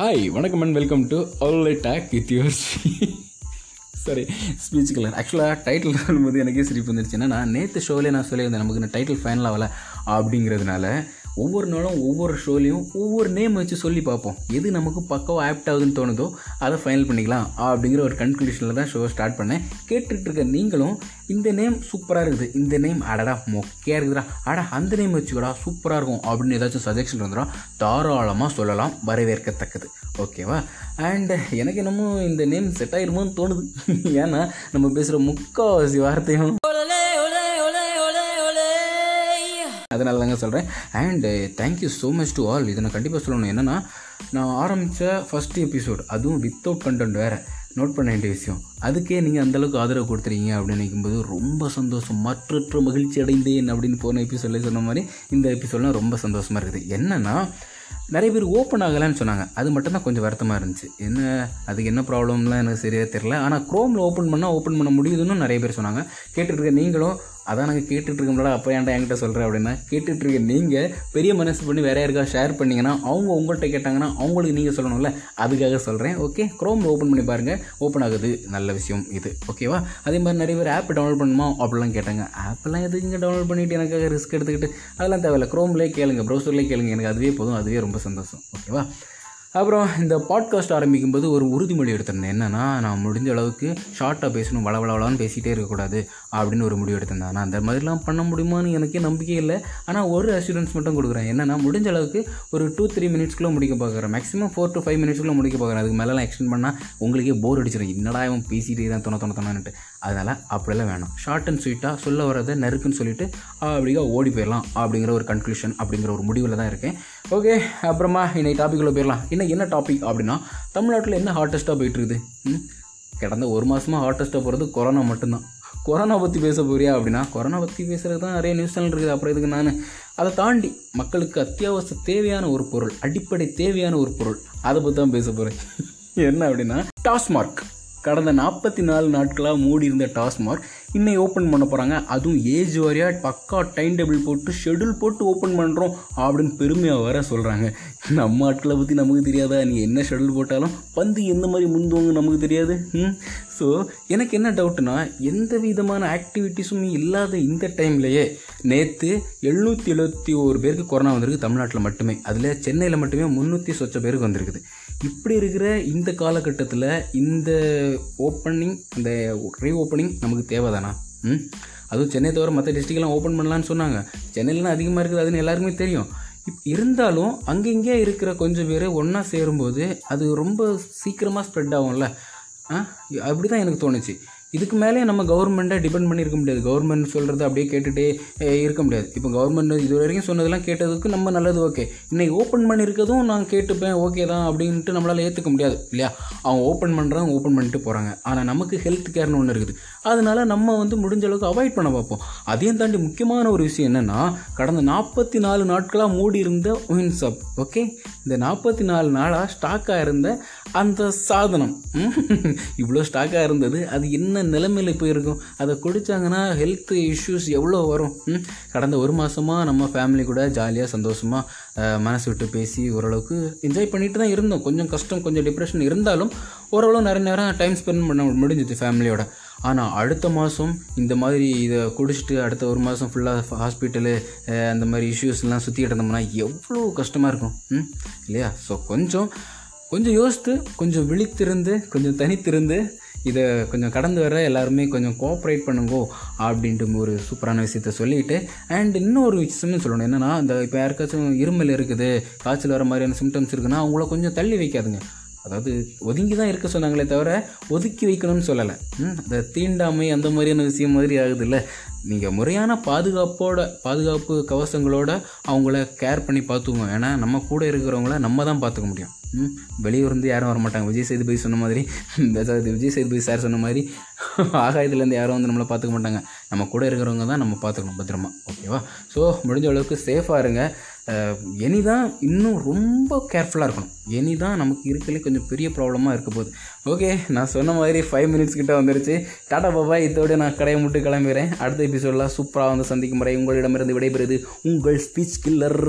Hi வணக்கம் and welcome to all take with your sorry speech colour ஆக்சுவலாக title சொல்லும்போது எனக்கே சிரிப்பு வந்துருச்சு. ஏன்னா நான் நேற்று ஷோவிலே நான் சொல்லியிருந்தேன் நமக்கு இந்த டைட்டில் ஃபைனல் ஆகலை அப்படிங்கிறதுனால ஒவ்வொரு நாளும் ஒவ்வொரு ஷோலையும் ஒவ்வொரு நேம் வச்சு சொல்லி பார்ப்போம். எது நமக்கு பக்கம் ஆப்ட் ஆகுதுன்னு தோணுதோ அதை ஃபைனல் பண்ணிக்கலாம் அப்படிங்கிற ஒரு கன்க்ளூஷனில் தான் ஷோ ஸ்டார்ட் பண்ணேன். கேட்டுட்ருக்க நீங்களும் இந்த நேம் சூப்பராக இருக்குது. இந்த நேம் அடடா மொக்கையாக இருக்குதுடா. அடா அந்த நேம் வச்சுக்கடா சூப்பராக இருக்கும் அப்படின்னு ஏதாச்சும் சஜெஷன் வந்துடா தாராளமாக சொல்லலாம் வரவேற்கத்தக்கது. ஓகேவா அண்டு எனக்கு என்னமோ இந்த நேம் செட் ஆகிருமோன்னு தோணுது. ஏன்னா நம்ம பேசுகிற முக்கால்வாசி வார்த்தையும் அதனால தாங்க சொல்கிறேன் and thank you eh, so much to all இதை நான் கண்டிப்பாக சொல்லணும். என்னென்னா நான் ஆரம்பித்த ஃபஸ்ட் எபிசோட் அதுவும் வித்தவுட் கண்டென்ட் வேறு. நோட் பண்ண வேண்டிய விஷயம். அதுக்கே நீங்கள் அந்தளவுக்கு ஆதரவு கொடுத்துறீங்க அப்படின்னு நினைக்கும்போது ரொம்ப சந்தோஷம். மற்றற்ற மகிழ்ச்சி அடைந்தேன் அப்படின்னு போன எபிசோடில் சொன்ன மாதிரி இந்த எபிசோட்லாம் ரொம்ப சந்தோஷமாக இருக்குது. என்னென்னா நிறைய பேர் ஓப்பன் ஆகலைன்னு சொன்னாங்க. அது மட்டும்தான் கொஞ்சம் வருத்தமாக இருந்துச்சு. என்ன அதுக்கு என்ன ப்ராப்ளம்லாம் எனக்கு சரியாக தெரில ஆனால் க்ரோமில் ஓப்பன் பண்ணால் ஓப்பன் பண்ண முடியுதுன்னு நிறைய பேர் சொன்னாங்க. கேட்டுருக்க நீங்களும் அதான் நாங்கள் கேட்டுட்ருக்கோம்ல அப்போ ஏன்டா என்கிட்ட சொல்கிறேன் அப்படின்னா கேட்டுட்ருக்க நீங்கள் பெரிய மனசு பண்ணி வேற யாருக்கா ஷேர் பண்ணிங்கன்னா அவங்க உங்கள்கிட்ட கேட்டாங்கன்னா அவங்களுக்கு நீங்கள் சொல்லணும்ல. அதுக்காக சொல்கிறேன் ஓகே க்ரோம் ஓப்பன் பண்ணி பாருங்கள் ஓப்பன் ஆகுது. நல்ல விஷயம் இது. ஓகேவா அதே மாதிரி நிறைய பேர் ஆப் டவுன்லோட் பண்ணுமா? அப்படிலாம் கேட்டாங்க. ஆப்பெல்லாம் எதுக்குங்க டவுன்லோட் பண்ணிவிட்டு எனக்காக ரிஸ்க் எடுத்துக்கிட்டு? அதெல்லாம் தேவையில்ல. க்ரோம்லேயே கேளுங்க. ப்ரௌசர்லேயே கேளுங்க. எனக்கு அதுவே போதும். அதுவே ரொம்ப சந்தோஷம். ஓகேவா அப்புறம் இந்த பாட்காஸ்ட் ஆரம்பிக்கும்போது ஒரு உறுதிமொழி எடுத்திருந்தேன். என்னென்னா நான் முடிஞ்ச அளவுக்கு ஷார்ட்டாக பேசணும் வளவளவலான்னு பேசிகிட்டே இருக்கக்கூடாது அப்படின்னு ஒரு முடிவு எடுத்திருந்தேன். ஆனால் அந்த மாதிரிலாம் பண்ண முடியுமான்னு எனக்கே நம்பிக்கை இல்லை. ஆனால் ஒரு அஷூரன்ஸ் மட்டும் கொடுக்குறேன். என்னென்னா முடிஞ்ச அளவுக்கு ஒரு டூ த்ரீ மினிட்ஸ்க்குள்ளே முடிக்க பார்க்குறேன். மேக்ஸிமம் ஃபோர் டு ஃபைவ் மினிட்ஸ்க்குள்ளே முடிக்க பார்க்குறேன். அதுக்கு மேலெலாம் எக்ஸ்டெண்ட் பண்ணால் உங்களுக்கே போர் அடிச்சிடும் என்னடா இவன் பேசிகிட்டே தான் தொண தொண தொணன்ட்டு அதனால் அப்படிலாம் வேணாம். ஷார்ட் அண்ட் ஸ்வீட்டாக சொல்ல வரதை நெருக்குன்னு சொல்லிட்டு அப்படிக்கா ஓடி போயிடலாம் அப்படிங்கிற ஒரு கன்க்ளூஷன் அப்படிங்கிற ஒரு முடிவில் தான் இருக்கேன். ஓகே அப்புறமா இன்னைக்கு டாப்பிக்கில் போயிடலாம். இன்னும் என்ன டாபிக் அப்படின்னா தமிழ்நாட்டில் என்ன ஹாட்டஸ்ட்டாக போயிட்டுருக்குது? கடந்த ஒரு மாதமாக ஹாட்டஸ்ட்டாக போகிறது கொரோனா மட்டும்தான். கொரோனா பற்றி பேச போறியா அப்படின்னா கொரோனா பற்றி பேசுகிறது தான் நிறைய நியூஸ் சேனல் இருக்குது. அப்புறம் இதுக்கு நான். அதை தாண்டி மக்களுக்கு அத்தியாவசிய தேவையான ஒரு பொருள் அடிப்படை தேவையான ஒரு பொருள் அதை பற்றி தான் பேச போகிறேன் என்ன அப்படின்னா டாஸ்மார்க் கடந்த நாற்பத்தி நாலு நாட்களாக மூடி இருந்த டாஸ்மார்க் இன்னை ஓப்பன் பண்ண போகிறாங்க அதுவும் ஏஜ் வாரியாக பக்கா டைம் டேபிள் போட்டு ஷெடியூல் போட்டு ஓப்பன் பண்ணுறோம் அப்படின்னு பெருமையாக வர சொல்கிறாங்க நம்ம ஆட்களை பற்றி நமக்கு தெரியாதா? நீங்கள் என்ன ஷெடியூல் போட்டாலும் பந்து எந்த மாதிரி முந்துவாங்க நமக்கு தெரியாது? ம்? ஸோ எனக்கு என்ன டவுட்னா எந்த விதமான ஆக்டிவிட்டீஸும் இல்லாத இந்த டைம்லையே நேற்று எழுநூற்றி எழுபத்தி ஒரு பேருக்கு கொரோனா வந்திருக்கு தமிழ்நாட்டில் மட்டுமே. அதில் சென்னையில் மட்டுமே முந்நூற்றி சொச்ச பேருக்கு வந்திருக்குது. இப்படி இருக்கிற இந்த காலகட்டத்தில் இந்த ஓப்பனிங் இந்த ரீ ஓப்பனிங் நமக்கு தேவைதானா? ம்? அதுவும் சென்னை தவிர மற்ற டிஸ்ட்ரிக்ட்லாம் ஓப்பன் பண்ணலான்னு சொன்னாங்க. சென்னையிலாம் அதிகமாக இருக்குது அதுன்னு எல்லாருக்குமே தெரியும். இப் இருந்தாலும் அங்கங்கே இருக்கிற கொஞ்சம் பேர் ஒன்றா சேரும்போது அது ரொம்ப சீக்கிரமாக ஸ்ப்ரெட் ஆகும்ல. அப்படி தான் எனக்கு தோணுச்சு. இதுக்கு மேலே நம்ம கவர்மெண்ட்டை டிபெண்ட் பண்ணியிருக்க முடியாது. கவர்மெண்ட் சொல்கிறத அப்படியே கேட்டுகிட்டே இருக்க முடியாது. இப்போ கவர்மெண்ட் இது வரைக்கும் சொன்னதெல்லாம் கேட்டதுக்கு நம்ம நல்லது ஓகே இன்னைக்கு ஓப்பன் பண்ணியிருக்கதும் நான் கேட்டுப்பேன் ஓகே தான் அப்படின்ட்டு நம்மளால் ஏற்றுக்க முடியாது இல்லையா? அவங்க ஓப்பன் பண்ணுறாங்க ஓப்பன் பண்ணிட்டு போகிறாங்க ஆனால் நமக்கு ஹெல்த் கேர்னு ஒன்று இருக்குது. அதனால் நம்ம வந்து முடிஞ்ச அளவுக்கு அவாய்ட் பண்ண பார்ப்போம். அதையும் தாண்டி முக்கியமான ஒரு விஷயம் என்னென்னா கடந்த நாற்பத்தி நாலு நாட்களாக மூடி இருந்த ஒயின்ஸ் ஷாப் ஓகே இந்த நாற்பத்தி நாலு நாளாக ஸ்டாக்காக இருந்த அந்த சாதனம். இவ்வளோ ஸ்டாக்காக இருந்தது அது என்ன நிலைமையில் இப்போ இருக்கும் அதை குடித்தாங்கன்னா ஹெல்த் இஷ்யூஸ் எவ்வளோ வரும்? கடந்த ஒரு மாதமாக நம்ம ஃபேமிலி கூட ஜாலியாக சந்தோஷமாக மனசு விட்டு பேசி ஓரளவுக்கு என்ஜாய் பண்ணிட்டு தான் இருந்தோம். கொஞ்சம் கஷ்டம் கொஞ்சம் டிப்ரெஷன் இருந்தாலும் ஓரளவு நிறைய நேரம் டைம் ஸ்பெண்ட் பண்ண முடிஞ்சிச்சு ஃபேமிலியோட ஆனால் அடுத்த மாதம் இந்த மாதிரி இதை குடிச்சிட்டு அடுத்த ஒரு மாதம் ஃபுல்லாக ஹாஸ்பிட்டலு அந்த மாதிரி இஷ்யூஸ்லாம் சுற்றிக்கிட்டு இருந்தோம்னா எவ்வளோ கஷ்டமாக இருக்கும். ம் இல்லையா? ஸோ கொஞ்சம் கொஞ்சம் யோசித்து கொஞ்சம் விழித்திருந்து கொஞ்சம் தனித்திருந்து இதை கொஞ்சம் கடந்து வர எல்லாருமே கொஞ்சம் கோஆப்ரேட் பண்ணுங்கோ அப்படின்ட்டு ஒரு சூப்பரான விஷயத்த சொல்லிவிட்டு அண்ட் இன்னொரு விஷயம்னு சொல்லணும். என்னென்னா இந்த இப்போ யாருக்காச்சும் இருமல் இருக்குது காய்ச்சல் வர மாதிரியான சிம்டம்ஸ் இருக்குன்னா அவங்கள கொஞ்சம் தள்ளி வைக்காதுங்க. அதாவது ஒதுங்கி தான் இருக்க சொன்னாங்களே தவிர ஒதுக்கி வைக்கணும்னு சொல்லலை. அந்த தீண்டாமை அந்த மாதிரியான விஷயம் மாதிரி ஆகுது இல்லை நீங்கள் முறையான பாதுகாப்போட பாதுகாப்பு கவசங்களோட அவங்கள கேர் பண்ணி பார்த்துக்குவோம் ஏன்னா நம்ம கூட இருக்கிறவங்கள நம்ம தான் பார்த்துக்க முடியும். வெளியூர்ந்து யாரும் வர மாட்டாங்க விஜய் சேதுபதி சொன்ன மாதிரி விஜய் சேதுபதி சார் சொன்ன மாதிரி ஆகாயத்துலேருந்து யாரும் வந்து நம்மளை பார்த்துக்க மாட்டாங்க. நம்ம கூட இருக்கிறவங்க தான் நம்ம பார்த்துக்கணும் பத்திரமா. ஓகேவா ஸோ முடிஞ்ச அளவுக்கு சேஃபாக இருங்க. எனி தான் இன்னும் ரொம்ப கேர்ஃபுல்லாக இருக்கணும். எனி தான் நமக்கு இருக்கிறதுலே கொஞ்சம் பெரிய ப்ராப்ளமாக இருக்க போகுது. ஓகே நான் சொன்ன மாதிரி ஃபைவ் மினிட்ஸ் கிட்ட வந்துருச்சு. டாடா பாபா இதோட நான் கடையை முட்டு கிளம்புறேன். அடுத்த எபிசோடெலாம் சூப்பராக வந்து சந்திக்கும் முறை உங்களிடமிருந்து விடைபெறுது உங்கள் ஸ்பீச் கில்லர்